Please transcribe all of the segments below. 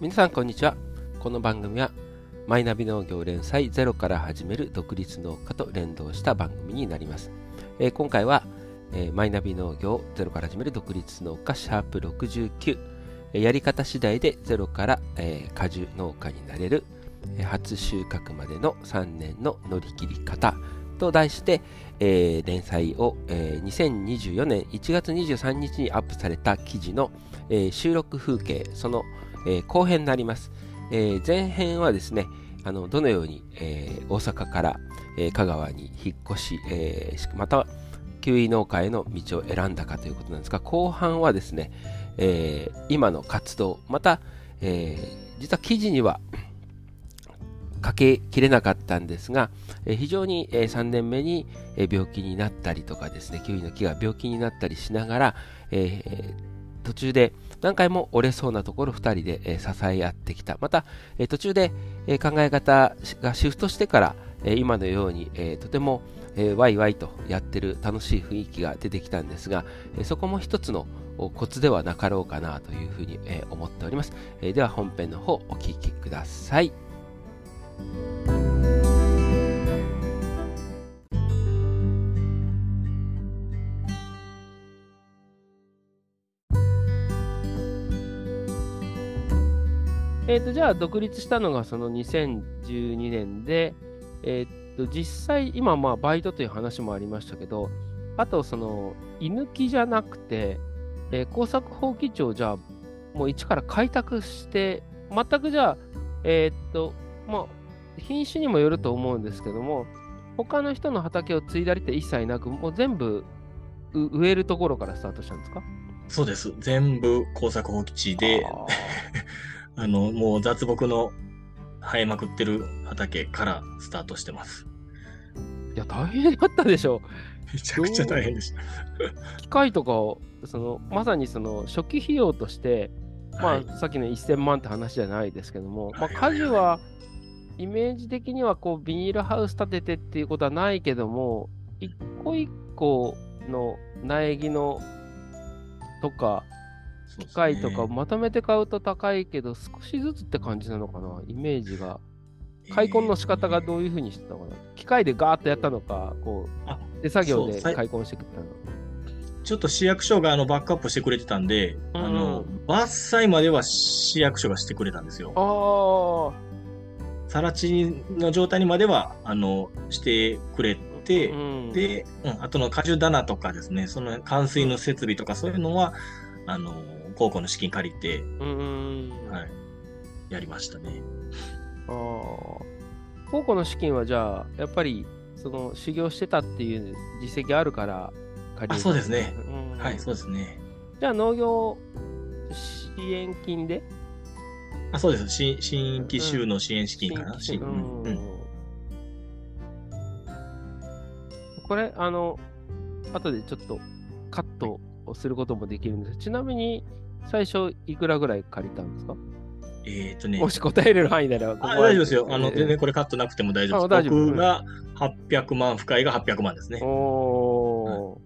皆さんこんにちは。この番組はマイナビ農業連載ゼロから始める独立農家と連動した番組になります、えー、今回は、えー、マイナビ農業ゼロから始める独立農家シャープ69、やり方次第でゼロから、え果樹農家になれる、初収穫までの3年の乗り切り方。と題して、えー、連載を、えー、2024年1月23日にアップされた記事の、えー、収録風景、その、え後編になります。え前編はですね、あのどのように、え大阪から、え香川に引っ越し、えまたキウイ農家への道を選んだかということなんですが、後半はですね、え今の活動、また、え実は記事にはかけきれなかったんですが、え非常に、え3年目に、え病気になったりとかですね、キウイの木が病気になったりしながら、えー、途中で何回も折れそうなところ2人で、え支え合ってきた。また、え途中で、え考え方がシフトしてから、え今のように、えとても、えワイワイとやってる楽しい雰囲気が出てきたんですが、えそこも一つのコツではなかろうかなというふうに、え思っております。えでは本編の方お聴きください。えーと、じゃあ独立したのがその2012年で、えーと、実際今まあバイトという話もありましたけどあとその居抜きじゃなくて、えー、工作放棄地をじゃあもう一から開拓して全くじゃあえっ、ー、とまあ品種にもよると思うんですけども他の人の畑を継いだりって一切なくもう全部植えるところからスタートしたんですか？そうです。全部工作放棄地であの、もう雑木の生えまくってる畑からスタートしてます。いや、大変だったでしょ。めちゃくちゃ大変でした。機械とかを、その、まさにその初期費用として、まあ、はい、さっきの1000万って話じゃないですけども、まあ、果樹は、イメージ的にはこうビニールハウス建ててっていうことはないけども、一個一個の苗木のとか、機械とかまとめて買うと高いけど、少しずつって感じなのかな、イメージが。開墾の仕方がどういうふうにしてたのかな、機械でガーッとやったのか、こう手作業で開墾してくったのちょっと市役所があのバックアップしてくれてたんで、うん、あの伐採までは市役所がしてくれたんですよ。ああ。さら地の状態にまではあのしてくれて、うん、で、うん、あとの果樹棚とかですね、その冠水の設備とかそういうのは、あの高校の資金借りて、はい、やりましたね。あ高校の資金はじゃあ、やっぱりその修行してたっていう実績あるから借りあそうですね。はい、そうですね。じゃあ農業支援金で？あそうです。新新規収納支援資金かな？新うんうん、これ、あの、後でちょっとカットをすることもできるんです。ちなみに、最初いくらぐらい借りたんですか？えっ、とね。もし答えれる範囲ならここ、大丈夫ですよ。あの、全然これカットなくても大丈夫です。僕が800万、深井が800万ですね。お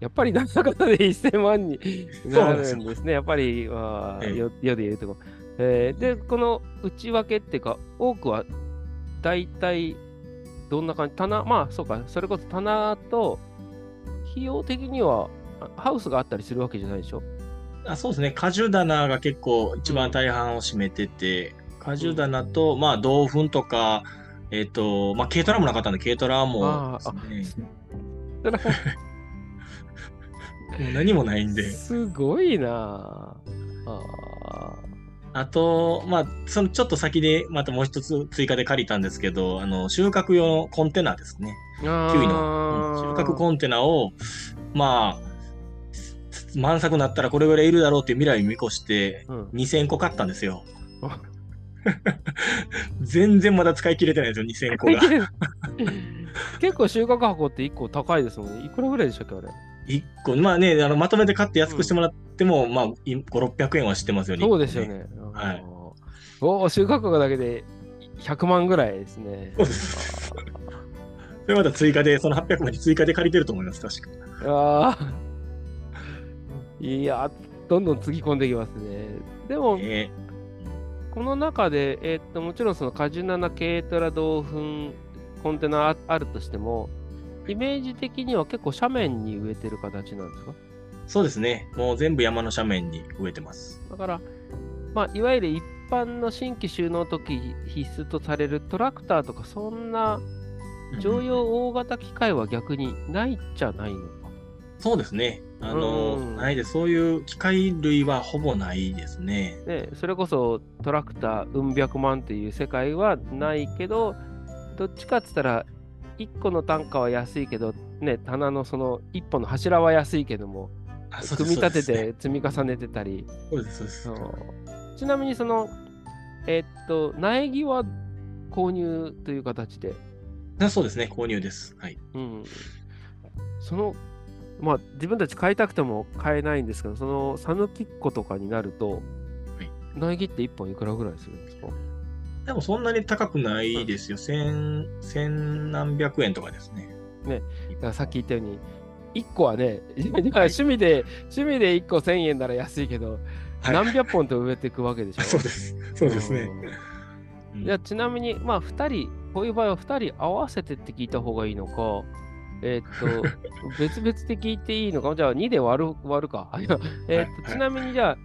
やっぱり旦那方で1000万になるんですね。やっぱり、まあ、世で言うとこ。えー、で、この内訳っていうか、多くは大体どんな感じ？棚、まあそうか、それこそ棚と、費用的にはハウスがあったりするわけじゃないでしょ？あそうですね。果樹棚が結構一番大半を占めてて、うん、果樹棚と、まあ、豆腐とか、えっ、ー、と、まあ、軽トラもなかったんで、軽トラもですね。もう何もないんで。すごいなああと、まあ、そのちょっと先でまたもう一つ追加で借りたんですけど、あの、収穫用のコンテナですね。キウイの、収穫コンテナを、まあ、満作になったらこれぐらいいるだろうっていう未来を見越して、2000個買ったんですよ。全然まだ使い切れてないですよ、2000個が。結構収穫箱って1個高いですもんね。いくらぐらいでしたっけ、あれ？1個、まあね、あのまとめて買って安くしてもらっても、うん、まあ、5、600円はしてますよね。そうですよね。はい。お収穫箱だけで100万ぐらいですね。そうです。それまた追加で、その800万に追加で借りてると思います、確か。ああ。いや、どんどんつぎ込んでいきますね。でも、えこの中で、えー、っともちろんそのカジュナナ軽トラ銅粉コンテナあるとしても、イメージ的には結構斜面に植えてる形なんですか？そうですね。もう全部山の斜面に植えてます。だから、まあ、いわゆる一般の新規収納時必須とされるトラクターとか、そんな常用大型機械は逆にないっちゃないのか。そうですね。あの、ないで、そういう機械類はほぼないですね。ねそれこそトラクター、うん百万っていう世界はないけど、どっちかっつったら、1個の単価は安いけど、ね、棚のその1本の柱は安いけども、組み立てて積み重ねてたり。そうです、そうです。ちなみにその、えー、っと、苗木は購入という形で？そうですね、購入です。はい。うん。その、まあ、自分たち買いたくても買えないんですけど、その、讃岐っ子とかになると、はい、苗木って1本いくらぐらいするんですか？でもそんなに高くないですよ。千、千何百円とかですね。ね。だからさっき言ったように、1個はね、趣味で、趣味で1個1000円なら安いけど、はい、何百本と植えていくわけでしょ？そうです。そうですね。じゃちなみに、まあ、2人、こういう場合は2人合わせてって聞いた方がいいのか、えー、っと、別々で聞いていいのか、じゃあ2で割る割るか。えっと、ちなみにじゃあ、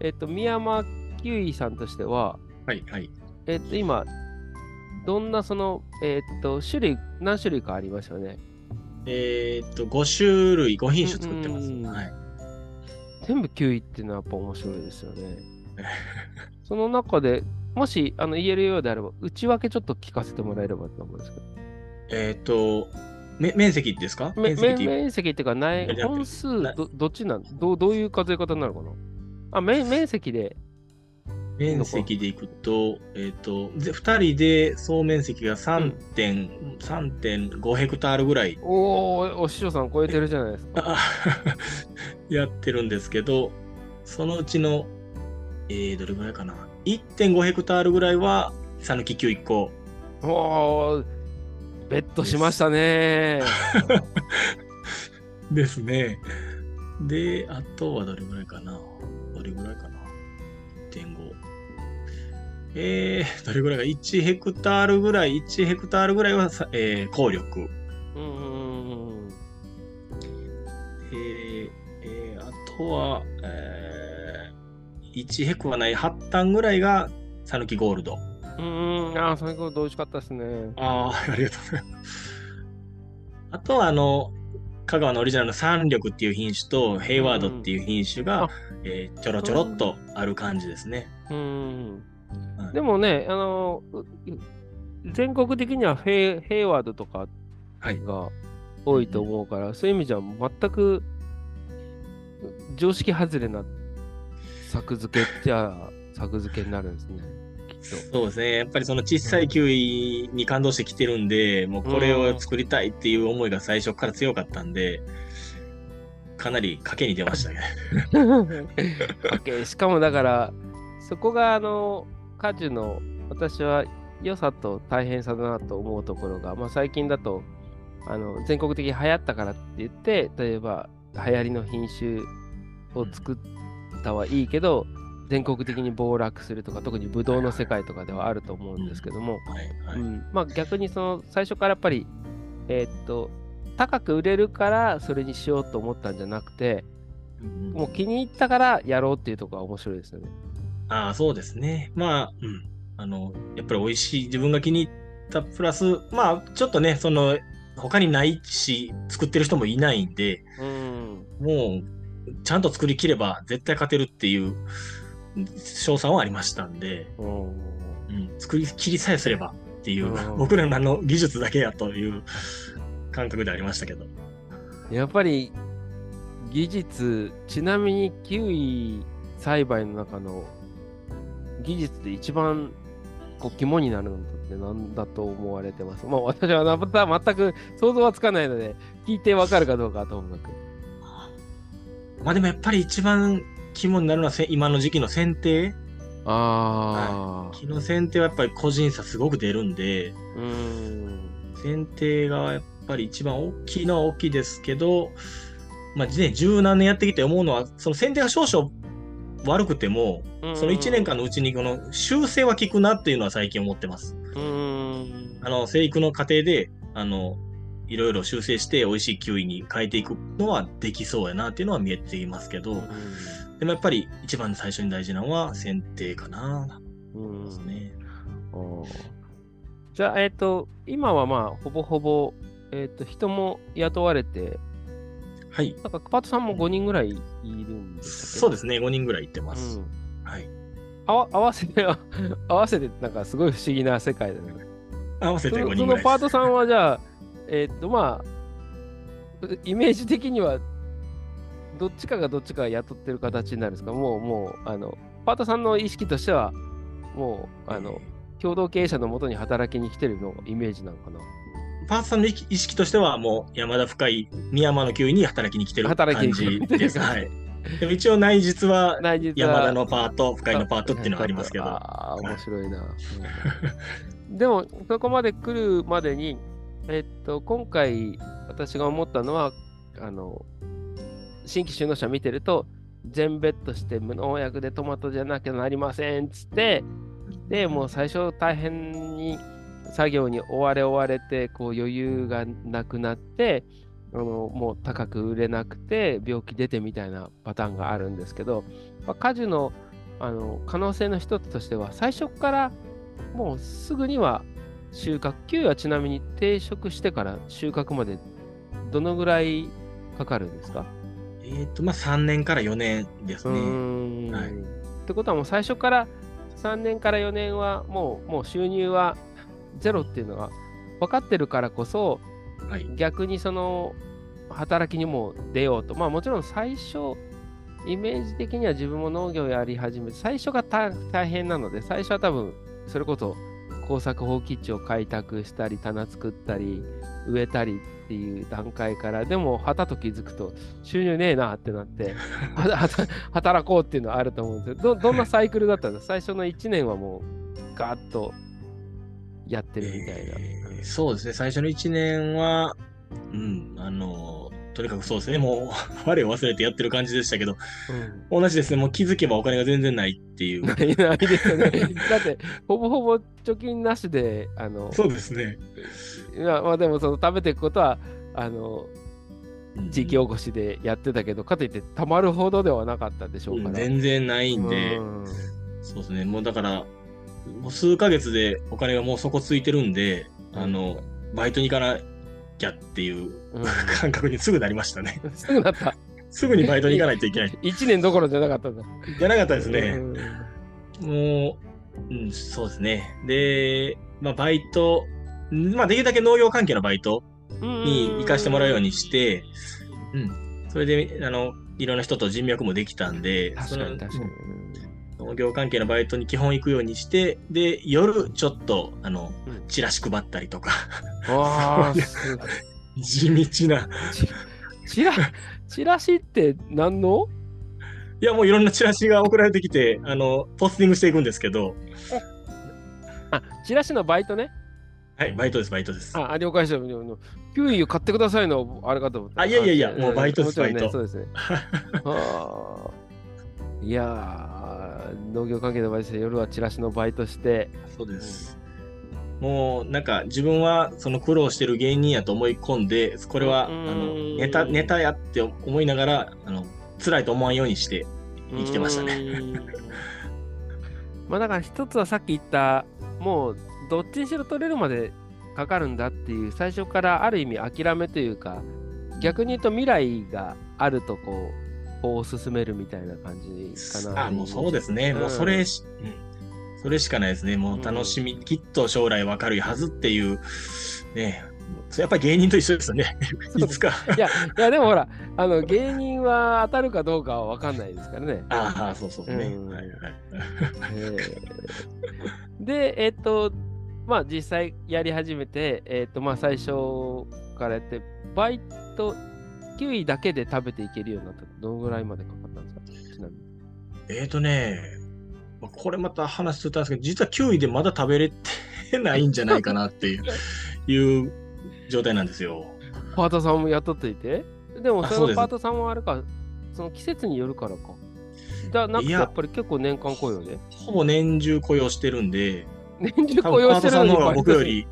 えー、っと、宮山九位さんとしては、はいはい。えっと、今、どんなその、えっと、種類、何種類かありますよね？えっと、5種類、5品種作ってます。はい。全部9位っていうのはやっぱ面白いですよね。その中で、もしあの言えるようであれば、内訳ちょっと聞かせてもらえればと思うんですけど。えっ、と、め面積ですか？面積面積っていうか、ない本数ど、どっちなん？どどういう数え方になるかな？あ面面積で。面積でいくと、えっ、ー、と、2人で総面積が3.5、うん、ヘクタールぐらい。おお、お師匠さん超えてるじゃないですか。やってるんですけど、そのうちの、えー、どれぐらいかな？1.5ヘクタールぐらいは、讃岐9 1個。おお、ベットしましたね。ですね。で、あとはどれぐらいかな？どれぐらいかな？1.5。えー、どれぐらいか？1ヘクタールぐらい、1ヘクタールぐらいは、えー、効力。うん。えー、えー、あとは、えー、1ヘクはない、8タンぐらいが、讃岐ゴールド。うん、ああ、それこそ美味しかったですね。ああ、ありがとうございます。あとは、あの、香川のオリジナルの三緑っていう品種とヘイワードっていう品種が、うん、えー、ちょろちょろっとある感じですね。うん。うん、でもね、あの、全国的にはヘイヘイワードとかが多いと思うから、はい、そういう意味じゃ全く常識外れな作付けっちゃ作付けになるんですね。そうですね。やっぱりその小さいキウイに感動してきてるんで、もうこれを作りたいっていう思いが最初から強かったんで、かなり賭けに出ましたね。しかもだから、そこがあの、果樹の私は良さと大変さだなと思うところが、まあ、最近だとあの全国的に流行ったからって言って例えば流行りの品種を作ったはいいけど、全国的に暴落するとか特にブドウの世界とかではあると思うんですけども、うんまあ、逆にその最初からやっぱり、えー、っと高く売れるからそれにしようと思ったんじゃなくて、もう気に入ったからやろうっていうところが面白いですよね。ああ、そうですね。まあ、うん。あの、やっぱり美味しい、自分が気に入ったプラス、まあ、ちょっとね、その、他にないし、作ってる人もいないんで、うん、もう、ちゃんと作りきれば絶対勝てるっていう賞賛はありましたんで、うん、作りきりさえすればっていう、僕らのあの技術だけやという感覚でありましたけど。やっぱり技術、ちなみにキウイ栽培の中の技術で一番こう肝になるのって何だと思われてます？まあ私はまた全く想像はつかないので、聞いてわかるかどうかと思うまあでもやっぱり一番肝になるのは今の時期の剪定？ああ、木の剪定はやっぱり個人差すごく出るんで、うん。剪定がやっぱり一番大きいのは大きいですけど、まあね、十何年やってきて思うのは、その剪定が少々悪くても、その1年間のうちにこの修正は効くなっていうのは最近思ってます。あの生育の過程であのいろいろ修正して美味しいキウイに変えていくのはできそうやなっていうのは見えていますけど、でもやっぱり一番最初に大事なのは剪定かな。うんですね。じゃあ、えっ、ー、と、今はまあ、ほぼほぼ、えっ、ー、と、人も雇われて、はい。なんか、パートさんも5人ぐらいいるんですそうですね、5人ぐらい行ってます。うん、はい。あわ合わせて、合わせて、なんかすごい不思議な世界だね。合わせて5人ぐらいそのパートさんはじゃあ、えっ、ー、と、まあ、イメージ的には、どっちかがどっちか雇ってる形になるんですか？もう、もう、あの、パートさんの意識としては、もう、あの、共同経営者のもとに働きに来てるのイメージなのかな？パートさんの意識としては、もう山田深い深山の級に働きに来てる感じです。はい。でも一応内実は山田のパート、深いのパートっていうのがありますけど。ああ、面白いな。でも、そこまで来るまでに、えっと、今回私が思ったのは、あの、新規就農者見てると、全ベッドして無農薬でトマトじゃなきゃなりませんっつって、で、もう最初大変に作業に追われ追われて、こう余裕がなくなって、あのもう高く売れなくて病気出てみたいなパターンがあるんですけど、まあ、果樹のあの可能性の一つとしては最初からもうすぐには収穫給与はちなみに定食してから収穫までどのぐらいかかるんですか？えっ、ー、とまあ3年から4年ですね。はい、ってことはもう最初から3年から4年はもうもう収入はゼロっていうのは分かってるからこそ、はい、逆にその働きにも出ようと。まあもちろん最初イメージ的には自分も農業やり始め最初が大変なので最初は多分それこそ耕作放棄地を開拓したり棚作ったり植えたりっていう段階からでも旗と気づくと収入ねえなってなって 働こうっていうのはあると思うんですけどどんなサイクルだったんですか？最初の1年はもうガーッとやってるみたいな、えー、そうですね。最初の1年はうんあのとにかくそうですね、もう 我を忘れてやってる感じでしたけど、うん、同じですね、もう気づけばお金が全然ないっていう。ないないですよね。だって、ほぼほぼ貯金なしで、あの、そうですね。いや、まあでも、その食べていくことは、あの、地域おこしでやってたけど、かといってたまるほどではなかったでしょうから。全然ないんで、うん、そうですね、もうだから、もう数ヶ月でお金がもう底ついてるんで、あの、バイトに行かないきゃっていう感覚にすぐなりましたね。すぐなった。すぐにバイトに行かないといけない。1年どころじゃなかったんだ。じゃなかったですね。もう、うん、そうですね。で、まあ、バイト、まあ、できるだけ農業関係のバイトに行かしてもらうようにして、うん。それで、あの、いろんな人と人脈もできたんで、確かに確かに。農業関係のバイトに基本行くようにして、で、夜ちょっと、あの、うん、チラシ配ったりとか。ああ、地道な。チラ、チラシって何の？いや、もういろんなチラシが送られてきて、あの、ポスティングしていくんですけど。あ、チラシのバイトね？はい、バイトです、バイトです。あ、了解した。キウイを買ってくださいの、あれかと思って。あ、いやいやいや、もうバイトです、バイト。そうですね。いや農業関係のバイトして夜はチラシのバイトして。そうです、うん、もうなんか自分はその苦労してる芸人やと思い込んでこれはあのネタネタやって思いながらあの辛いと思わんようにして生きてましたね。まあだから一つはさっき言ったもうどっちにしろ取れるまでかかるんだっていう最初からある意味諦めというか逆に言うと未来があるとこうを進めるみたいな感じかな。あ、もうそうですね。うん、もうそれし、うん、それしかないですね。もう楽しみ、うん、きっと将来わかるはずっていう、ね、やっぱり芸人と一緒ですよね。いつかいや、いやでもほら、あの芸人は当たるかどうかは分かんないですからね。ああ、そうそうね。うん、はいはいえー、で、えっ、と、まあ実際やり始めて、えっ、と、まあ最初からやって、バイトキウイだけで食べていけるようになったらどのぐらいまでかかったんですか？ちなみに。えっ、ー、とね、これまた話してたんですけど、実はキウイでまだ食べれてないんじゃないかなっていう いう状態なんですよ。パートさんも雇っていて？でもそのパートさんはあれか、その季節によるからか。じゃなくて、やっぱり結構年間雇用で？ほぼ年中雇用してるんで、年中雇用してるのにパートさんの方が僕より、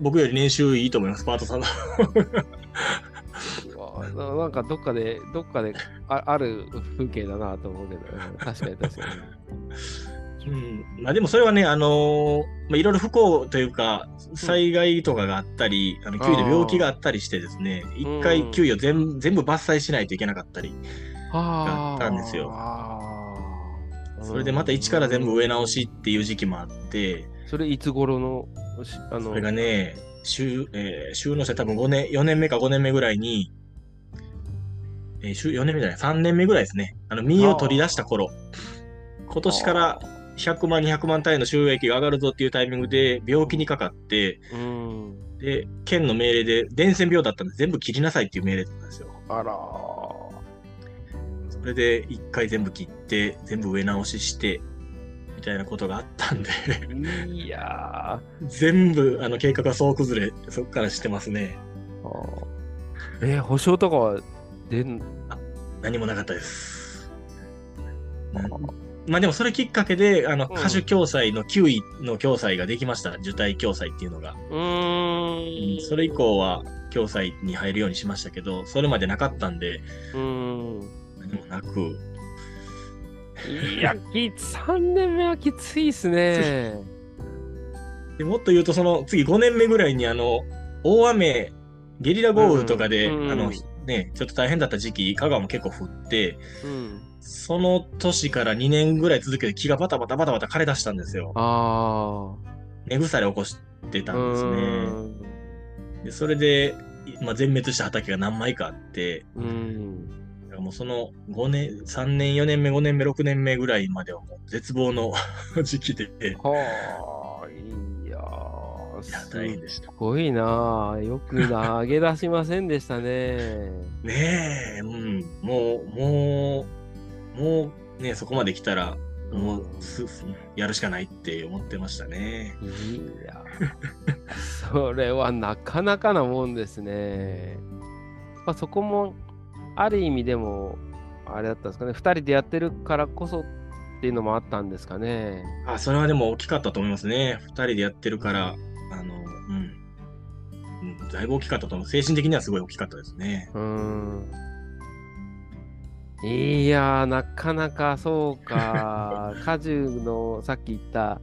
僕より年収いいと思います、パートさんの。なんかどっかで、どっかであある風景だなと思うけど、確かに確かに。うん、まあでもそれはね、あのー、まあ、いろいろ不幸というか、災害とかがあったり、うん、あの給与で病気があったりしてですね、一回給与全全部伐採しないといけなかったりがあったんですよ。それでまた一から全部植え直しっていう時期もあって、それいつ頃のあのそれがね、週、えー、週の生多分5年、4年目か5年目ぐらいに、えー、週4年目じゃない、3年目ぐらいですね。あの、実を取り出した頃。今年から100万、200万単位の収益が上がるぞっていうタイミングで病気にかかって、うん、で、県の命令で伝染病だったんで全部切りなさいっていう命令だったんですよ。あらそれで一回全部切って、全部植え直しして、みたいなことがあったんでいや全部あの計画が総崩れ、そこからしてますね。えー、保証とかは出ん何もなかったです。まあでもそれきっかけで、あの、歌手共済の9位の共済ができました。受胎共済っていうのが。うん。それ以降は共済に入るようにしましたけど、それまでなかったんで、うん。何もなく。いや、き3年目はきついっすね。でもっと言うと、その次5年目ぐらいにあの、大雨、ゲリラ豪雨とかで、うん、あの、ね、ちょっと大変だった時期、香川も結構降って、うん、その年から2年ぐらい続けて木がバタバタバタバタ枯れ出したんですよ。ああ。根腐れ起こしてたんですね。でそれで、まあ、全滅した畑が何枚かあって、うん。もうその5年、3年、4年目、5年目、6年目ぐらいまではもう絶望の 時期で。はすごいなよく投げ出しませんでしたね。ねえ、うん、もう、もう、もうね、そこまで来たら、もうす、やるしかないって思ってましたね。いや、それはなかなかなもんですね。まあ、そこも、ある意味でも、あれだったんですかね、2人でやってるからこそっていうのもあったんですかね。あ、それはでも大きかったと思いますね。2人でやってるから、あの、うん。うん、だいぶ大きかったと思う。精神的にはすごい大きかったですね。うん。いやなかなかそうか。果樹のさっき言った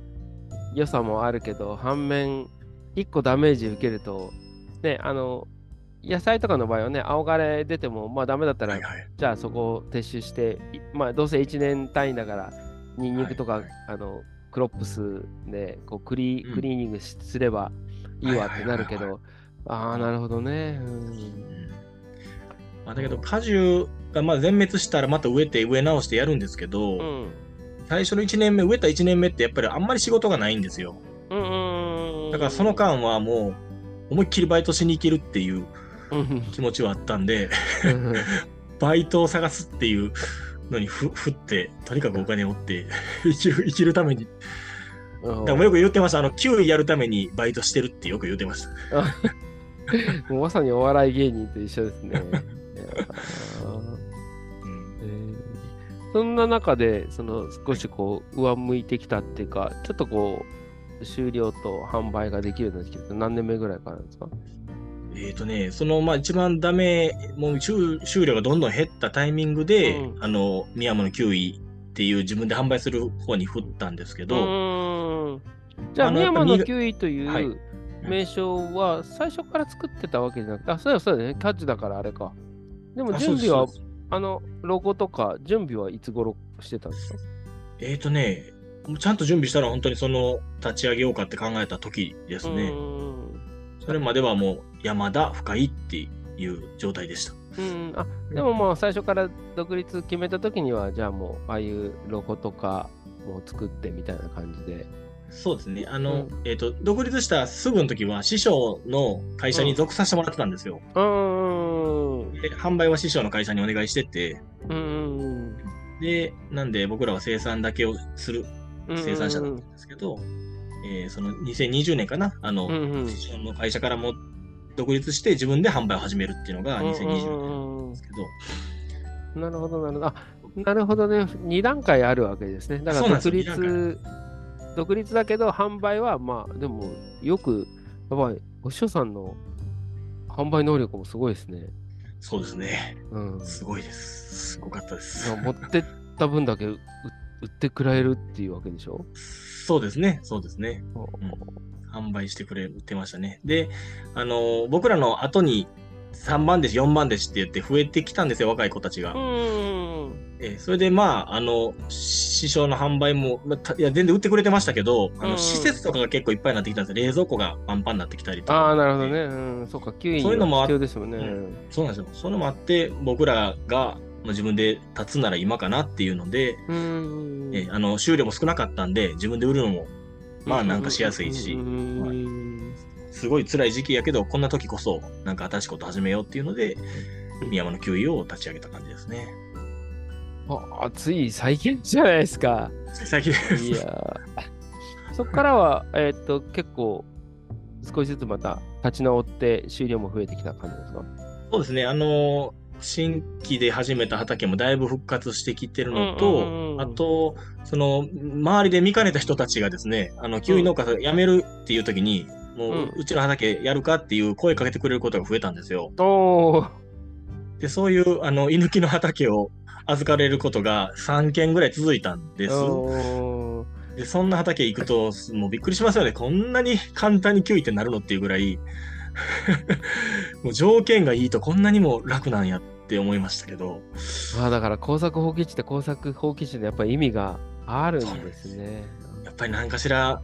良さもあるけど、反面、1個ダメージ受けると、ね、あの、野菜とかの場合はね、青枯れ出ても、まあダメだったら、はいはい、じゃあそこを撤収して、まあどうせ1年単位だから、ニンニクとか、はいはい、あの、クロップスでこうクリクリーニングすればいいわってなるけど、ああ、なるほどね。うん、まあ、だけど、果樹がまあ全滅したらまた植えて植え直してやるんですけど、うん、最初の1年目、植えた1年目ってやっぱりあんまり仕事がないんですよ。だからその間はもう思いっきりバイトしに行けるっていう気持ちはあったんで バイトを探すっていうのにふ 振って、とにかくお金をって 生きる、生きるために。でもよく言ってました。あの、9位やるためにバイトしてるってよく言ってました。もうまさにお笑い芸人と一緒ですね。そんな中で、その少しこう、上向いてきたっていうか、ちょっとこう、終了と販売ができるようになってきて、何年目ぐらいからですか？えっ、ー、とね、その、まあ、一番ダメ、もう収収量がどんどん減ったタイミングで、うん、あの、宮山の9位っていう自分で販売する方に振ったんですけど、じゃあ、宮山の9位という名称は最初から作ってたわけじゃなくて、あ、そうやそうだね、キャッチだからあれか。でも準備は、あの、ロゴとか、準備はいつ頃してたんですか？えっ、ー、とね、ちゃんと準備したら本当にその立ち上げようかって考えた時ですね。それまではもう山田深井っていう状態でした。うん、あでもまあ最初から独立決めた時にはじゃあもうああいうロゴとかも作ってみたいな感じで。そうですね。あの、うん、えっ、ー、と、独立したすぐの時は師匠の会社に属させてもらってたんですよ。うん。で販売は師匠の会社にお願いしてて。うん。で、なんで僕らは生産だけをする生産者だったんですけど、えー、その2020年かな、あの、うんうん、の会社からも独立して自分で販売を始めるっていうのが2020年なんですけど、なるほど、なるほど。あ、なるほどね。2段階あるわけですね。だから独立、独立だけど、販売は、まあ、でも、よく、やっぱり、お師匠さんの販売能力もすごいですね。そうですね。うん。すごいです。すごかったです。持ってった分だけ売ってくれるっていうわけでしょ？そうですね。そうですね。うん、販売してくれてましたね。で、あの、僕らの後に3番弟子、4番弟子って言って増えてきたんですよ、若い子たちが。えそれでまあ、あの、師匠の販売も、まあ、いや、全然売ってくれてましたけど、あの、施設とかが結構いっぱいになってきたんですよ。冷蔵庫がパンパンになってきたりとか。ああ、なるほどね。うん、そうか、9位そういうのも必要ですよね、うん、そうなんですよ。そういうのもあって、僕らが、自分で立つなら今かなっていうので、えあの、収量も少なかったんで、自分で売るのも、まあなんかしやすいし、すごい辛い時期やけど、こんな時こそ、なんか新しいこと始めようっていうので、宮山の給油を立ち上げた感じですね。あ、つい最近じゃないですか。最近です。いやそこからは、えー、っと、結構、少しずつまた立ち直って収量も増えてきた感じですか？そうですね。あの新規で始めた畑もだいぶ復活してきてるのと、あと、その、周りで見かねた人たちがですね、あの、キウイ農家辞めるっていう時に、もう、うん、うちの畑やるかっていう声かけてくれることが増えたんですよ。で、そういう、あの、居抜きの畑を預かれることが3件ぐらい続いたんです。で、そんな畑行くと、もうびっくりしますよね。こんなに簡単にキウイってなるのっていうぐらい、もう条件がいいとこんなにも楽なんやって思いましたけど。まあだから工作放棄地って工作放棄地でやっぱり意味があるんですね。やっぱり何かしら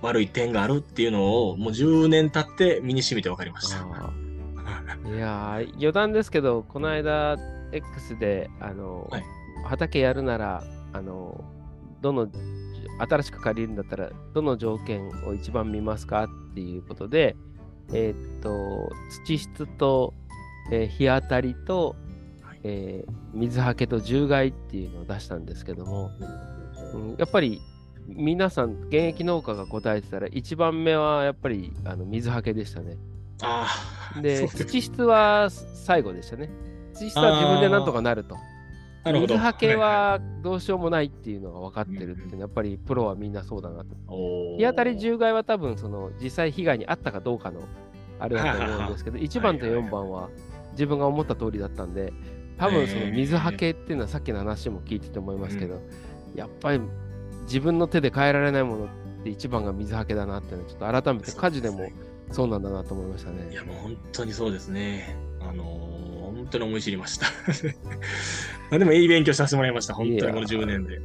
悪い点があるっていうのをもう10年経って身に染みて分かりました。いや余談ですけど、この間 X であの、はい、畑やるならあのどの新しく借りるんだったらどの条件を一番見ますかっていうことで、えー、っと土質と、えー、日当たりと、はい、えー、水はけと獣害っていうのを出したんですけども、うん、やっぱり皆さん、現役農家が答えてたら、1番目はやっぱりあの水はけでしたね。あで、土質は最後でしたね。土質は自分でなんとかなると。水はけはどうしようもないっていうのが分かってるっていうのは、やっぱりプロはみんなそうだなと。日当たり獣害は多分その実際被害に遭ったかどうかのあれだと思うんですけど、1番と4番は自分が思った通りだったんで、多分その水はけっていうのはさっきの話も聞いてて思いますけど、やっぱり自分の手で変えられないものって一番が水はけだなっていうのはちょっと改めて家事でもそうなんだなと思いましたね。いやもう本当にそうですね。あのー、本当に思い知りました。あでもいい勉強させてもらいました。本当にこの10年で。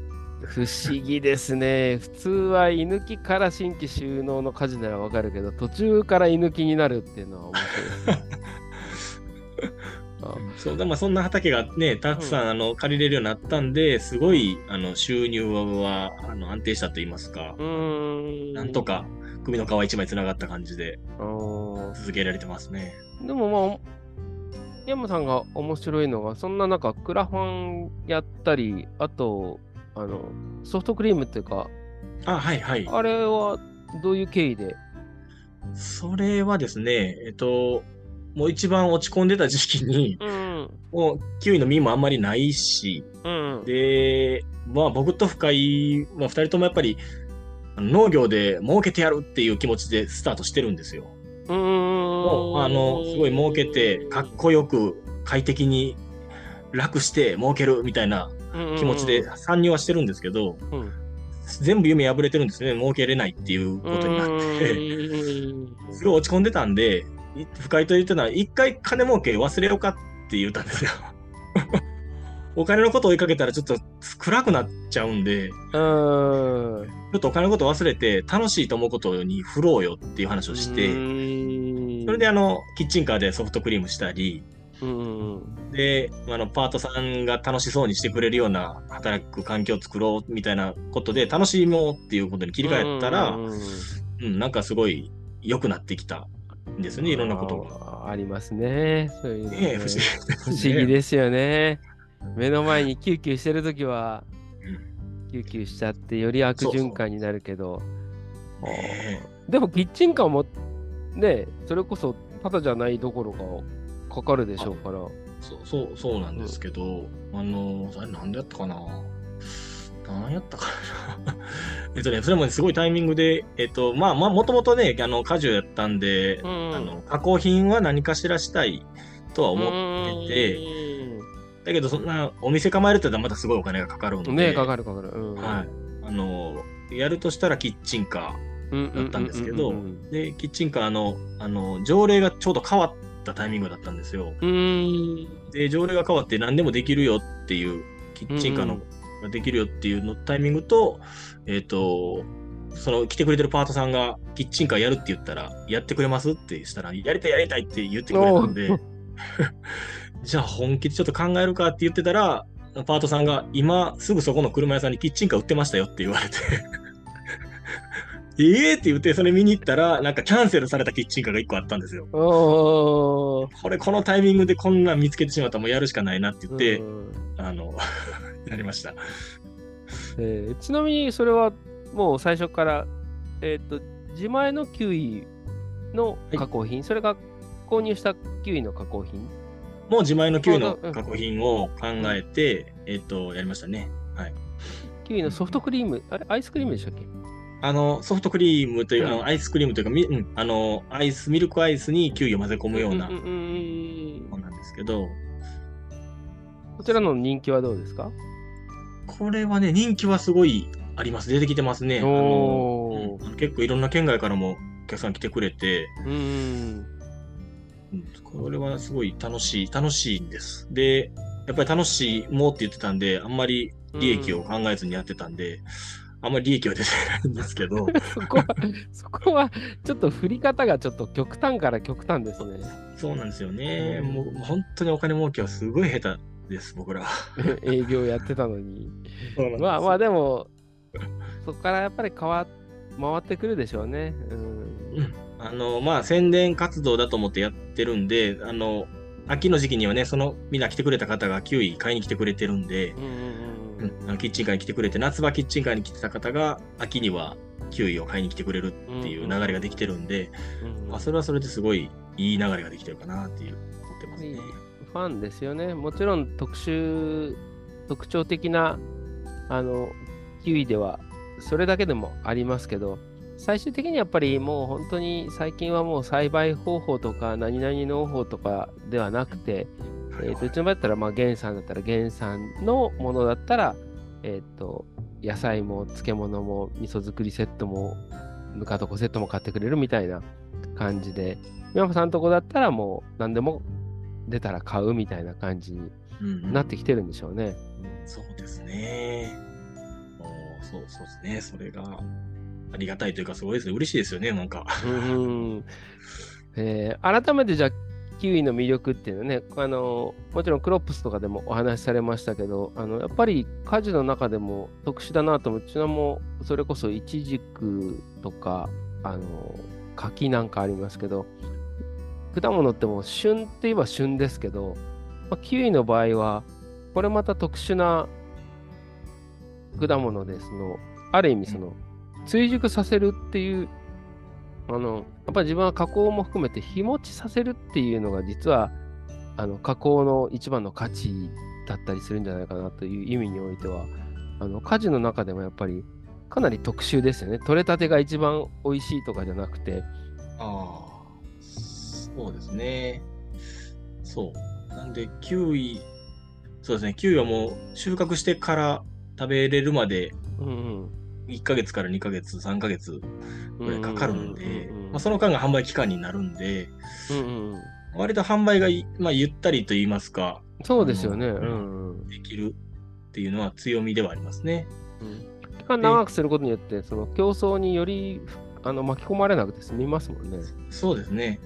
不思議ですね。普通は居抜きから新規収納の家事ならわかるけど、途中から居抜きになるっていうのは面白いですね。そうだまあそんな畑がねたくさん、うん、あの借りれるようになったんですごいあの収入はあの安定したと言いますか。なんとか首の皮一枚つながった感じで続けられてますね。でもまあ山さんが面白いのがそんな中クラファンやったりあとあのソフトクリームっていうかあはいはい。あれはどういう経緯で？それはですねえっともう一番落ち込んでた時期に、うん、もうキウイの実もあんまりないし、うん、で、まあ僕と深井、まあ、二人ともやっぱり農業で儲けてやるっていう気持ちでスタートしてるんですよ。うん。もうあのすごい儲けてかっこよく快適に楽して儲けるみたいな気持ちで参入はしてるんですけど、うん、全部夢破れてるんですね。儲けれないっていうことになって。すごい落ち込んでたんで深井と言ってたのは、一回金儲け忘れようかって言ったんですよ。お金のことを追いかけたらちょっと暗くなっちゃうんで、うん。ちょっとお金のことを忘れて楽しいと思うことに振ろうよっていう話をして、それであの、キッチンカーでソフトクリームしたり、うんで、あの、パートさんが楽しそうにしてくれるような働く環境を作ろうみたいなことで楽しもうっていうことに切り替えたら、うん、なんかすごい良くなってきたですね、いろんなことが。ありますね。そういうの、ね、不思議、ですよね。目の前にきゅうきゅうしてるときは、きゅうきゅうしちゃってより悪循環になるけど。でもキッチンカーもね、それこそただじゃないどころかかかるでしょうから。そうそうそうなんですけど、うん、あのあれなんでやったかな何やったかな えっとね、それも、ね、すごいタイミングで、えっと、まあ、まあ、もともとね、あの、果樹やったんで、うん、あの、加工品は何かしらしたいとは思ってて、だけど、そんな、お店構えるってまたすごいお金がかかるんで。ねかかるかかる。うん、はい。あの、やるとしたらキッチンカーだったんですけど、で、キッチンカーの、あの、条例がちょうど変わったタイミングだったんですよ。で、条例が変わって何でもできるよっていう、キッチンカーのができるよっていうのタイミングと、えっ、ー、と、その来てくれてるパートさんがキッチンカーやるって言ったら、やってくれますってしたら、やりたいやりたいって言ってくれたんで、じゃあ本気でちょっと考えるかって言ってたら、パートさんが今すぐそこの車屋さんにキッチンカー売ってましたよって言われて。ええって言って、それ見に行ったら、なんかキャンセルされたキッチンカーが1個あったんですよ。これ、このタイミングでこんなん見つけてしまったらもうやるしかないなって言って、あの、やりました。えー、ちなみにそれはもう最初から、えっ、ー、と、自前のキウイの加工品、はい、それが購入したキウイの加工品？もう自前のキウイの加工品を考えて、うん、えっ、と、やりましたね。はい。キウイのソフトクリーム、あれアイスクリームでしたっけ？あの、ソフトクリームという、うん、あのアイスクリームというか、みうん、あの、アイス、ミルクアイスにキウイを混ぜ込むようなものなんですけど、こちらの人気はどうですか？これはね、人気はすごいあります。出てきてますね。あの、うん、結構いろんな県外からもお客さん来てくれて、うん、これはすごい楽しい、楽しいんです。で、やっぱり楽しいもうって言ってたんで、あんまり利益を考えずにやってたんで、あんまり利益は出てないんですけど そこは、そこはちょっと振り方がちょっと極端から極端ですね。そうなんですよね。もう本当にお金儲けはすごい下手です、僕らは。営業やってたのに。まあまあでも、そこからやっぱり変わ回ってくるでしょうね。うん、あのまあ宣伝活動だと思ってやってるんで、あの秋の時期にはね、そのみんな来てくれた方がキウイ買いに来てくれてるんで、うん、キッチンカーに来てくれて、夏場キッチンカーに来てた方が秋にはキウイを買いに来てくれるっていう流れができてるんで、まあ、それはそれですごいいい流れができてるかなっていう思ってますね。ファンですよね。もちろん特殊、特徴的なあのキウイではそれだけでもありますけど、最終的にやっぱりもう本当に最近はもう栽培方法とか何々農法とかではなくて、えー、とうちの場合だったらまあ原産だったら原産のものだったら、えー、と野菜も漬物も味噌作りセットもぬか床セットも買ってくれるみたいな感じで、山さんとこだったらもう何でも出たら買うみたいな感じになってきてるんでしょうね。うんうん、そうですね。そうそうですね。それがありがたいというか、すごいですね。嬉しいですよね、なんか。うんえー、改めてじゃあ、キウイの魅力っていうのはね、あのもちろんクロップスとかでもお話しされましたけど、あのやっぱり果樹の中でも特殊だなと思う。うちのもそれこそイチジクとか、あの柿なんかありますけど、果物ってもう旬って言えば旬ですけど、まあ、キウイの場合は、これまた特殊な果物で、その、ある意味その、追熟させるっていう、あの、やっぱり自分は加工も含めて日持ちさせるっていうのが実は、あの、加工の一番の価値だったりするんじゃないかなという意味においては、あの、果樹の中でもやっぱりかなり特殊ですよね。取れたてが一番美味しいとかじゃなくて。あ。そうですね。そう。なんで、キウイ、そうですね、キウイはもう収穫してから食べれるまで、1ヶ月から2ヶ月、3ヶ月ぐらいかかるんで、まあ、その間が販売期間になるんで、うんうん、割と販売が、まあ、ゆったりと言いますか、そうですよね、うんうん、できるっていうのは強みではありますね。うん、期間長くすることによって、その競争によりあの巻き込まれなくて済みますもんね。そうですね。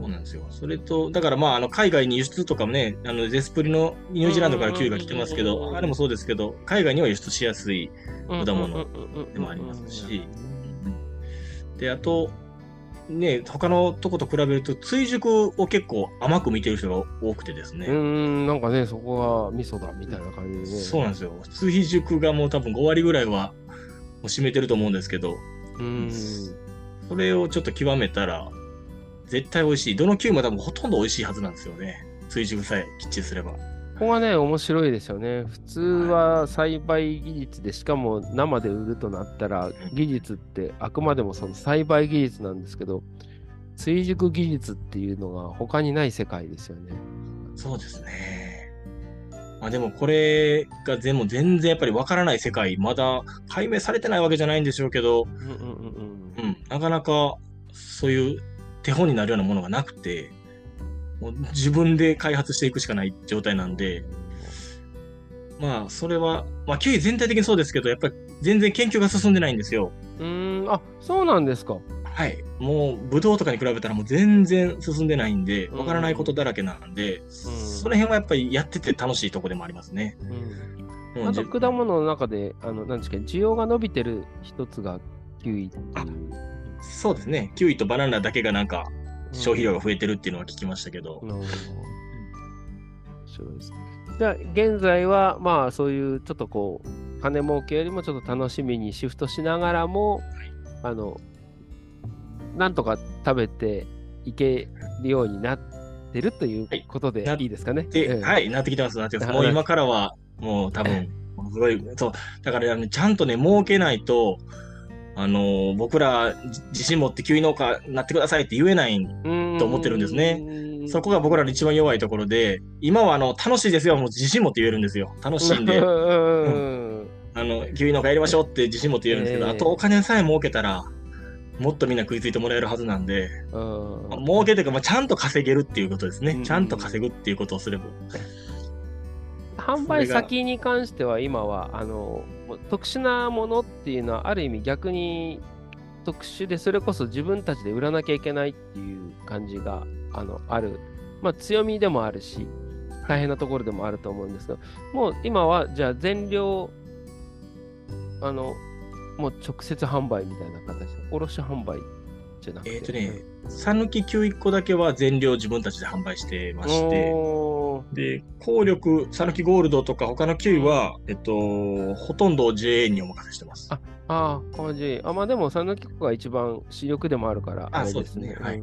そうなんですよ。それと、だからまあ、あの海外に輸出とかもね、あのデスプリのニュージーランドからキウイが来てますけど、あれもそうですけど、海外には輸出しやすい果物でもありますし、で、あと、ね、他のとこと比べると、追熟を結構甘く見てる人が多くてですね。うん、なんかね、そこが味噌だみたいな感じでね。そうなんですよ。追熟がもう多分5割ぐらいは占めてると思うんですけど、うん、それをちょっと極めたら、絶対美味しい。どのキウイも多分ほとんど美味しいはずなんですよね。追熟さえきっちりすれば。ここはね、面白いですよね。普通は栽培技術で、しかも生で売るとなったら、技術ってあくまでもその栽培技術なんですけど、追熟技術っていうのが他にない世界ですよね。そうですね。まあでもこれが全部全然やっぱりわからない世界、まだ解明されてないわけじゃないんでしょうけど、うんうんうんうん、なかなかそういう手本になるようなものがなくて、もう自分で開発していくしかない状態なんで、まあ、それは、まあ、キウイ全体的にそうですけど、やっぱり全然研究が進んでないんですよ。うん、あ、そうなんですか。はい。もう、ブドウとかに比べたらもう全然進んでないんで、わからないことだらけなんで、うん、その辺はやっぱりやってて楽しいとこでもありますね。うん、あと、果物の中で、あの、なんですか、需要が伸びてる一つがキウイ。そうですね。キウイとバナナだけがなんか、消費量が増えてるっていうのは聞きましたけど。うん。じゃあ、現在は、まあ、そういうちょっとこう、金儲けよりもちょっと楽しみにシフトしながらも、はい、あの、なんとか食べていけるようになってるということでいいですかね？はい、はい、なってきてます、なってます。もう今からは、もう多分、すごい、そう、だから、ね、ちゃんとね、儲けないと、あのー、僕ら自信持ってキウイ農家になってくださいって言えないと思ってるんですね。そこが僕らの一番弱いところで、今はあの楽しいですよ、もう自信持って言えるんですよ。楽しいんで。うん、あのキウイ農家やりましょうって自信持って言えるんですけど、えー、あとお金さえ儲けたら、もっとみんな食いついてもらえるはずなんで、うん、儲けというか、まあ、ちゃんと稼げるっていうことですね、うん、ちゃんと稼ぐっていうことをすれば。販売先に関しては今はあの特殊なものっていうのはある意味逆に特殊でそれこそ自分たちで売らなきゃいけないっていう感じがあのある、まあ、強みでもあるし大変なところでもあると思うんですけどもう今はじゃあ全量あのもう直接販売みたいな形で、卸販売じゃなくて。え、ー、とね、讃岐9個だけは全量自分たちで販売してまして、で、効力、讃岐ゴールドとか他の9は、えっと、ほとんど JA にお任せしてます。あ、ああ、JA。あ、まあでも讃岐湖が一番主力でもあるから、あ、ね、そうですね。はい。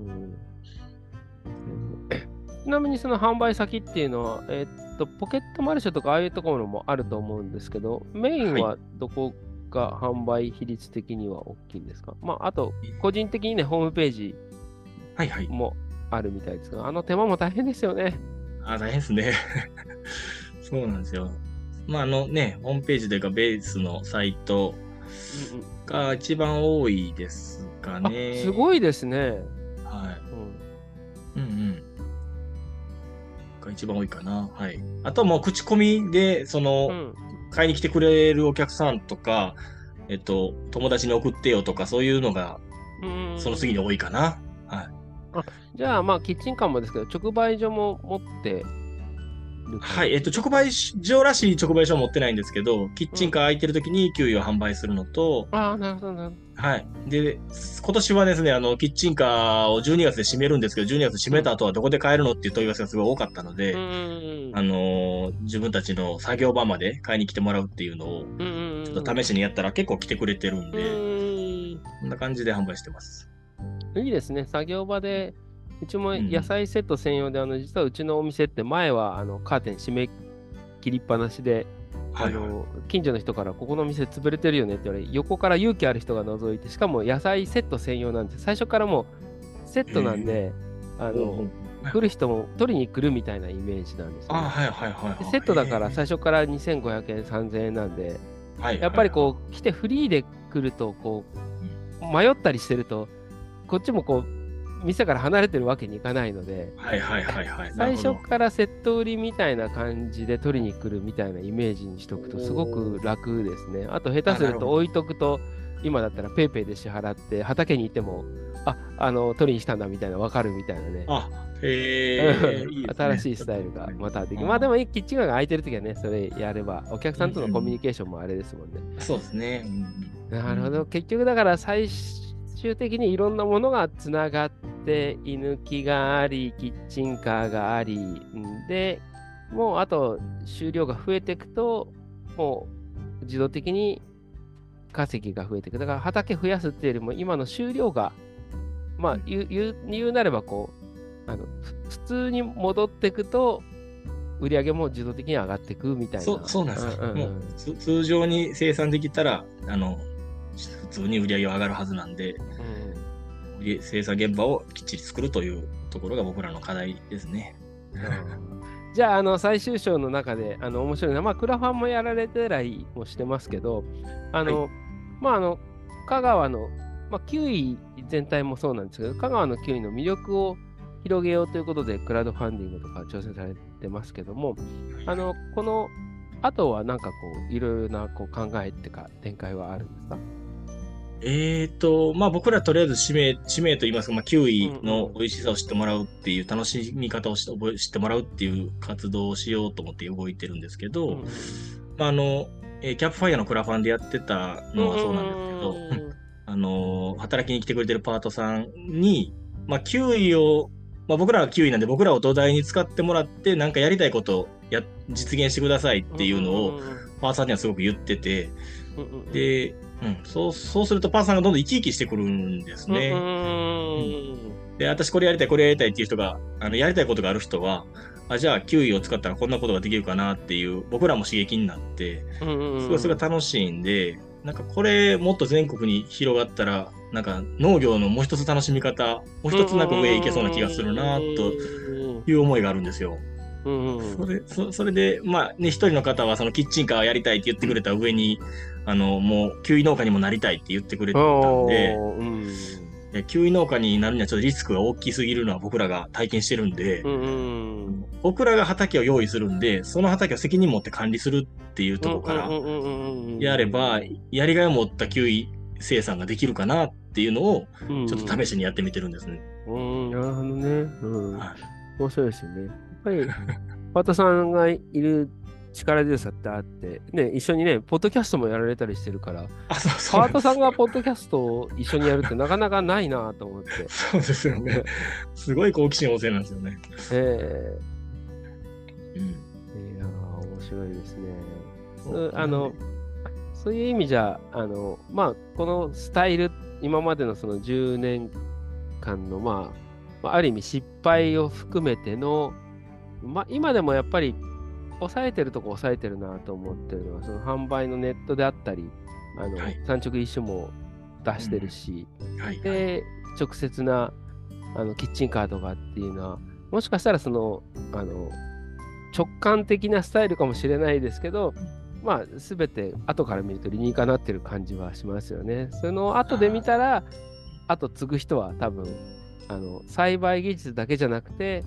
ちなみにその販売先っていうのは、えっと、ポケットマルシェとかああいうところもあると思うんですけど、メインはどこが販売比率的には大きいんですか？まあ、あと、個人的にね、ホームページもあるみたいですが、はいはい、あの手間も大変ですよね。あ、大変ですね。そうなんですよ。まあ、あのね、ホームページというか、ベースのサイトが一番多いですかね。すごいですね。はい。うん、うんうんが一番多いかな。はい。あとはもう口コミで、その、うん、買いに来てくれるお客さんとか、えっと、友達に送ってよとか、そういうのが、その次に多いかな。はい。あじゃあ、まあ、キッチンカーもですけど、直売所も持ってはい、えっと、直売所らしい直売所は持ってないんですけど、キッチンカー空いてる時に給油を販売するのと、うん、ああ、なるほど、なるほど。はい。で、今年はですね、あの、キッチンカーを12月で閉めるんですけど、12月閉めた後はどこで買えるのっていう問い合わせがすごい多かったので、うん、あの自分たちの作業場まで買いに来てもらうっていうのを、ちょっと試しにやったら結構来てくれてるんで、うん、こんな感じで販売してます。いいですね。作業場でうちも野菜セット専用で、あの実はうちのお店って前はあのカーテン閉め切りっぱなしで、あの近所の人からここの店潰れてるよねって言われ横から勇気ある人が覗いてしかも野菜セット専用なんで最初からもうセットなんで、あの来る人も取りに来るみたいなイメージなんですよ、ね、はいはいはい、セットだから最初から2500円3000円なんで、やっぱりこう来てフリーで来るとこう迷ったりしてるとこっちもこう店から離れてるわけにいかないので、はいはいはいはい。最初からセット売りみたいな感じで取りに来るみたいなイメージにしとくとすごく楽ですね。あと下手すると置いとくと、今だったら PayPay で支払って畑に行っても、あ、あの、取りに来たんだみたいな分かるみたいなね。あ、へえ。新しいスタイルがまたできる。まあでも、キッチンが空いてるときはね、それやれば、お客さんとのコミュニケーションもあれですもんね。そうですね。なるほど。結局だから最終的にいろんなものがつながって、居抜きがあり、キッチンカーがあり、んで、もうあと収量が増えていくと、もう自動的に稼ぎが増えていく。だから畑増やすっていうよりも、今の収量が、まあ言う言う言うなればこう、あの普通に戻っていくと、売り上げも自動的に上がっていくみたいな。そうそうなんです、うんうん、もう通常に生産できたら、あの、普通に売り上げは上がるはずなんで、うん、生産現場をきっちり作るというところが僕らの課題ですね。じゃあ、あの、最終章の中で、あの、面白いのは、まあ、クラファンもやられてらいもしてますけど、あの、はい、まあ、あの、香川の、まあ、キウイ全体もそうなんですけど、香川のキウイの魅力を広げようということで、クラウドファンディングとか挑戦されてますけども、あの、この後はなんかこう、いろいろなこう考えっていうか、展開はあるんですか？えっ、ー、と、まあ僕らとりあえず使命、使命といいますか、まあキウイの美味しさを知ってもらうっていう、楽しみ方を知ってもらうっていう活動をしようと思って動いてるんですけど、うん、まああの、えー、キャップファイヤーのクラファンでやってたのはそうなんですけど、あの、働きに来てくれてるパートさんに、まあキウイをまあ、僕らはキウイなんで僕らを土台に使ってもらって何かやりたいことをや実現してくださいっていうのをパーさんにはすごく言ってて、で、うん、そうそうするとパーさんがどんどん生き生きしてくるんですね。うん、で私これやりたいこれやりたいっていう人があのやりたいことがある人はあじゃあキウイを使ったらこんなことができるかなっていう僕らも刺激になってすごいそれが楽しいんでなんかこれもっと全国に広がったらなんか農業のもう一つ楽しみ方、もう一つなんか上行けそうな気がするなという思いがあるんですよ。それそそれで、まあね、一人の方はそのキッチンカーやりたいって言ってくれた上に、あの、もう、キウイ農家にもなりたいって言ってくれてたんで、うん、キウイ農家になるにはちょっとリスクが大きすぎるのは僕らが体験してるんで、うんうん、僕らが畑を用意するんで、その畑を責任持って管理するっていうところからやれば、やりがいを持ったキウイ生産ができるかなっていうのを、ちょっと試しにやってみてるんですね。うん、なるほどね。うん。はい、面白いですよね。やっぱり、パートさんがいる力強さってあって、ね、一緒にね、ポッドキャストもやられたりしてるから、あそうそうパートさんがポッドキャストを一緒にやるってなかなかないなと思って。そうですよね。すごい好奇心旺盛なんですよね。ええー、うん。いや面白いですね。あの、そういう意味じゃ、あの、まあ、このスタイル、今までのその10年間の、まあ、ある意味失敗を含めての、まあ、今でもやっぱり抑えてるとこ抑えてるなと思ってるのは、その販売のネットであったり、あの、はい、産直一種も出してるし、うんはい、で、直接なあのキッチンカーとかっていうのは、もしかしたらその、あの、直感的なスタイルかもしれないですけど、まあ、すべて後から見ると理にかなってる感じはしますよね。その後で見たら、あと継ぐ人は多分、あの栽培技術だけじゃなくて、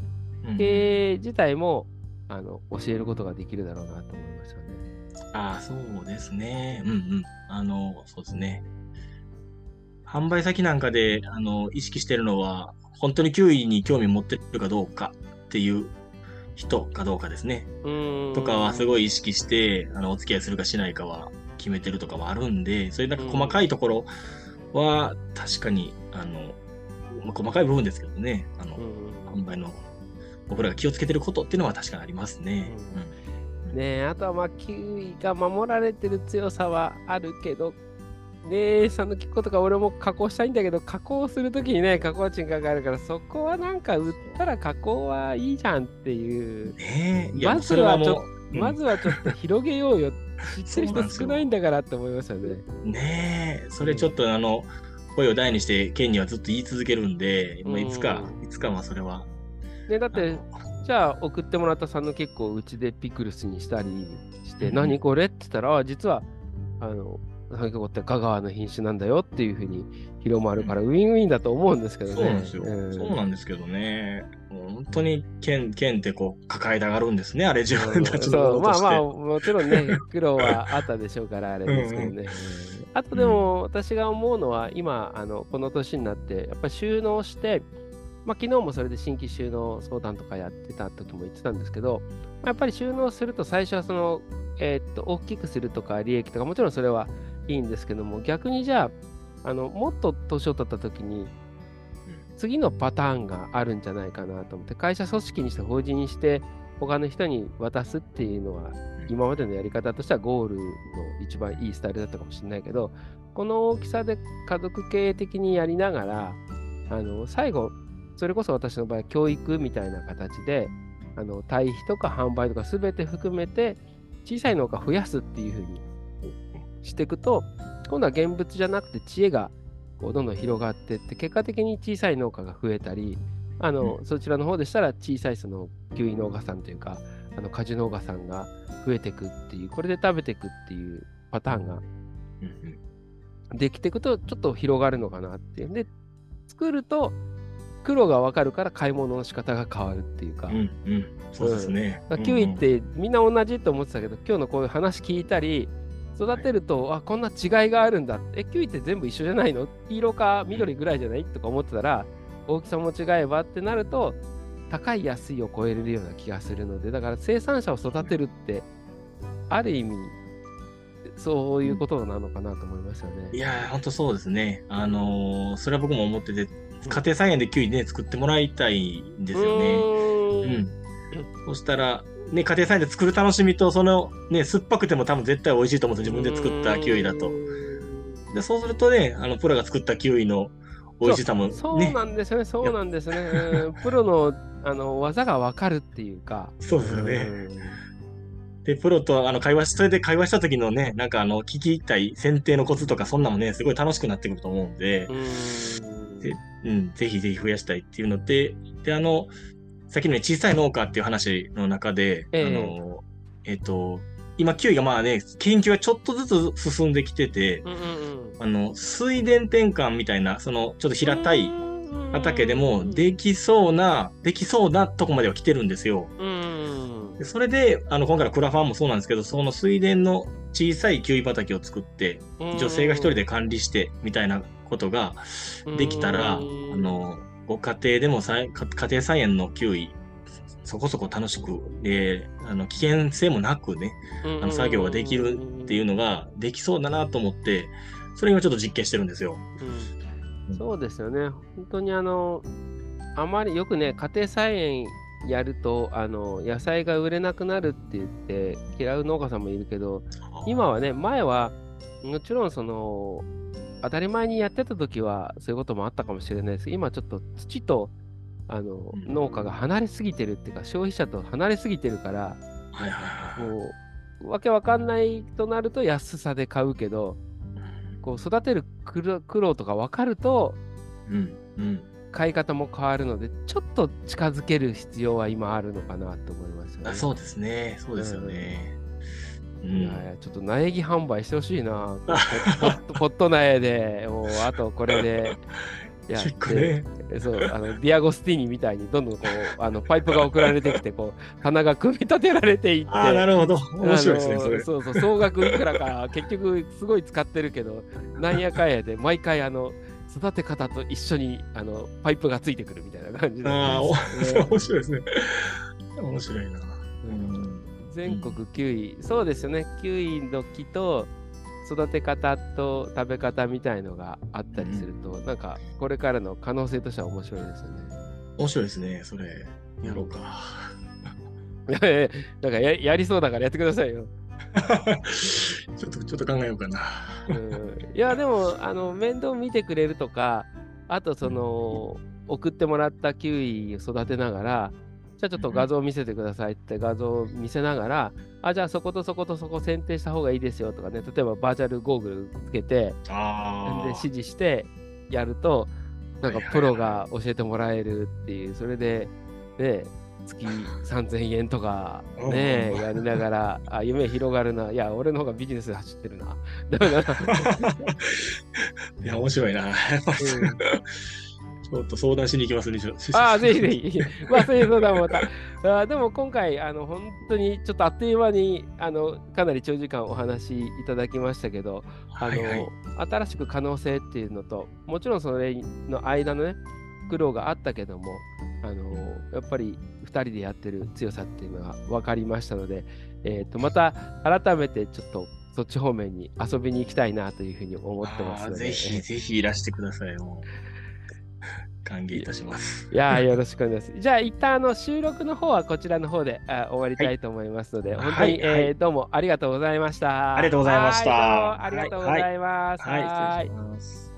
経営自体もあの教えることができるだろうなと思いますよね。ああ、そうですね。うんうん。あの、そうですね。販売先なんかであの意識してるのは、本当にキウイに興味持ってるかどうかっていう人かどうかですね。とかはすごい意識して、あの、お付き合いするかしないかは決めてるとかはあるんで、そういうなんか細かいところは確かに、あの、まあ、細かい部分ですけどね、あの、販売の僕らが気をつけてることっていうのは確かにありますね。うん、ねあとはまあ、キウイが守られてる強さはあるけど、ねさぬきことか俺も加工したいんだけど、加工するときにね、加工賃かかるから、そこはなんか売ったら加工はいいじゃんっていう。ねまずはちょっと、まずはちょっと広げよう よ。知ってる人少ないんだからって思いましたね。ねえ、それちょっとあの、声を大にして、県にはずっと言い続けるんで、うん、いつか、いつかはそれは。ね、だって、じゃあ送ってもらったさんの結構うちでピクルスにしたりして、うん、何これ？って言ったら、実は、あの、ハゲって香川の品種なんだよっていうふうに広まるから、ウィンウィンだと思うんですけどね。そうなんですよ。そうなんですけどね。本当に県、県ってこう抱えたがるんですね、あれ自分たちのそう、まあまあ、もちろんね、苦労はあったでしょうから、あれですけどね。うんあとでも、私が思うのは、今、あの、この年になって、やっぱり収納して、まあ、昨日もそれで新規収納相談とかやってた時も言ってたんですけど、やっぱり収納すると最初はその、えー、っと、大きくするとか利益とか、もちろんそれはいいんですけども、逆にじゃあ、あのもっと年を取った時に、次のパターンがあるんじゃないかなと思って、会社組織にして法人にして、他の人に渡すっていうのは、今までのやり方としてはゴールの一番いいスタイルだったかもしれないけど、この大きさで家族経営的にやりながら、あの最後、それこそ私の場合、教育みたいな形で、あの堆肥とか販売とか全て含めて小さい農家増やすっていうふうにしていくと今度は現物じゃなくて知恵がこうどんどん広がっていって結果的に小さい農家が増えたりあの、うん、そちらの方でしたら小さいそのキウイ農家さんというかあの果樹農家さんが増えていくっていうこれで食べていくっていうパターンができていくとちょっと広がるのかなっていう。で作ると黒が分かるから買い物の仕方が変わるっていうか、うんうん、そうですね、うん、キウイってみんな同じと思ってたけど、今日のこういう話聞いたり育てると、はい、あこんな違いがあるんだ。えキウイって全部一緒じゃないの？黄色か緑ぐらいじゃない？とか思ってたら大きさも違えばってなると高い安いを超えれるような気がするのでだから生産者を育てるってある意味そういうことなのかなと思いますよね。いや本当そうですね。あのー、それは僕も思ってて、家庭菜園でキウイね、作ってもらいたいんですよね。うん。そしたら、ね、家庭菜園で作る楽しみと、その、ね、酸っぱくても多分絶対美味しいと思うんです自分で作ったキウイだと。で、そうするとね、あの、プロが作ったキウイの美味しさも、ね、そうなんですよね、そうなんですね。プロのあの技が分かるっていうか。そうですよね。で、プロとあの会話し、それで会話した時のね、なんかあの、聞きたい選定のコツとか、そんなもね、すごい楽しくなってくると思うんで、うんでうん、ぜひぜひ増やしたいっていうので、で、あの、さっきの、ね、小さい農家っていう話の中で、えー、あの、えっ、ー、と、今、キウイがまあね、研究がちょっとずつ進んできてて、うんうんうん、あの、水田転換みたいな、その、ちょっと平たい畑でもできそうな、できそうなとこまでは来てるんですよ。でそれで、あの、今回のクラファンもそうなんですけど、その水田の小さいキウイ畑を作って、女性が一人で管理して、みたいなことができたら、あの、ご家庭でも家庭菜園のキウイ、そこそこ楽しく、で、あの、危険性もなくね、あの、作業ができるっていうのができそうだなと思って、それ今ちょっと実験してるんですよ。うん、そうですよね。本当にあの、あまりよくね、家庭菜園やるとあの野菜が売れなくなるって言って嫌う農家さんもいるけど今はね前はもちろんその当たり前にやってた時はそういうこともあったかもしれないです今ちょっと土とあの、農家が離れすぎてるっていうか消費者と離れすぎてるから、もうわけわかんないとなると安さで買うけど、こう育てる苦労とか分かると、うんうん、買い方も変わるので、ちょっと近づける必要は今あるのかなと思いますよね。あそうですね。そうですよね。うん、ちょっと苗木販売してほしいな。ポッポット苗で、もうあとこれで。やって、ね、そうあのディアゴスティーニみたいにどんどんこうあのパイプが送られてきてこう棚が組み立てられていってあなるほど面白いですねそれそうそう総額いくらか結局すごい使ってるけどなんやかんやで毎回あの育て方と一緒にあのパイプがついてくるみたいな感じで、ああ、面白いですね。面白いな。うん、全国キウイ、そうですよね、キウイの木と育て方と食べ方みたいのがあったりすると、うん、なんかこれからの可能性としては面白いですよね。面白いですね、それ。やろうか。いやいや、だからややりそうだからやってくださいよ。ちょっと、ちょっと考えようかな。うん、いや、でも、あの、面倒見てくれるとか、あと、その、送ってもらったキウイを育てながら、じゃあちょっと画像見せてくださいって画像を見せながら、あ、じゃあそことそことそこ選定した方がいいですよとかね、例えばバーチャルゴーグルつけて、で指示してやると、なんかプロが教えてもらえるっていう、それで、ね、月3000円とか ね、やりながら、あ、夢広がるな。いや、俺の方がビジネスで走ってるな。いや、面白いな。ちょっと相談しに行きますね。ああ、ぜひぜひ。まあ、そういう相談もまた。あでも今回、あの、本当にちょっとあっという間に、あの、かなり長時間お話しいただきましたけど、あの、はいはい、新しく可能性っていうのと、もちろんそれの間のね、苦労があったけども、あのやっぱり2人でやってる強さっていうのが分かりましたので、えー、とまた改めてちょっとそっち方面に遊びに行きたいなというふうに思ってますので。ぜひぜひいらしてください。もう歓迎いたします。いや、よろしくお願いします。じゃあ、一旦あの収録の方はこちらの方であ終わりたいと思いますので、はい、本当に、はい、えー、どうもありがとうございました。ありがとうございました。ありがとうございます。はい、はい、失礼します。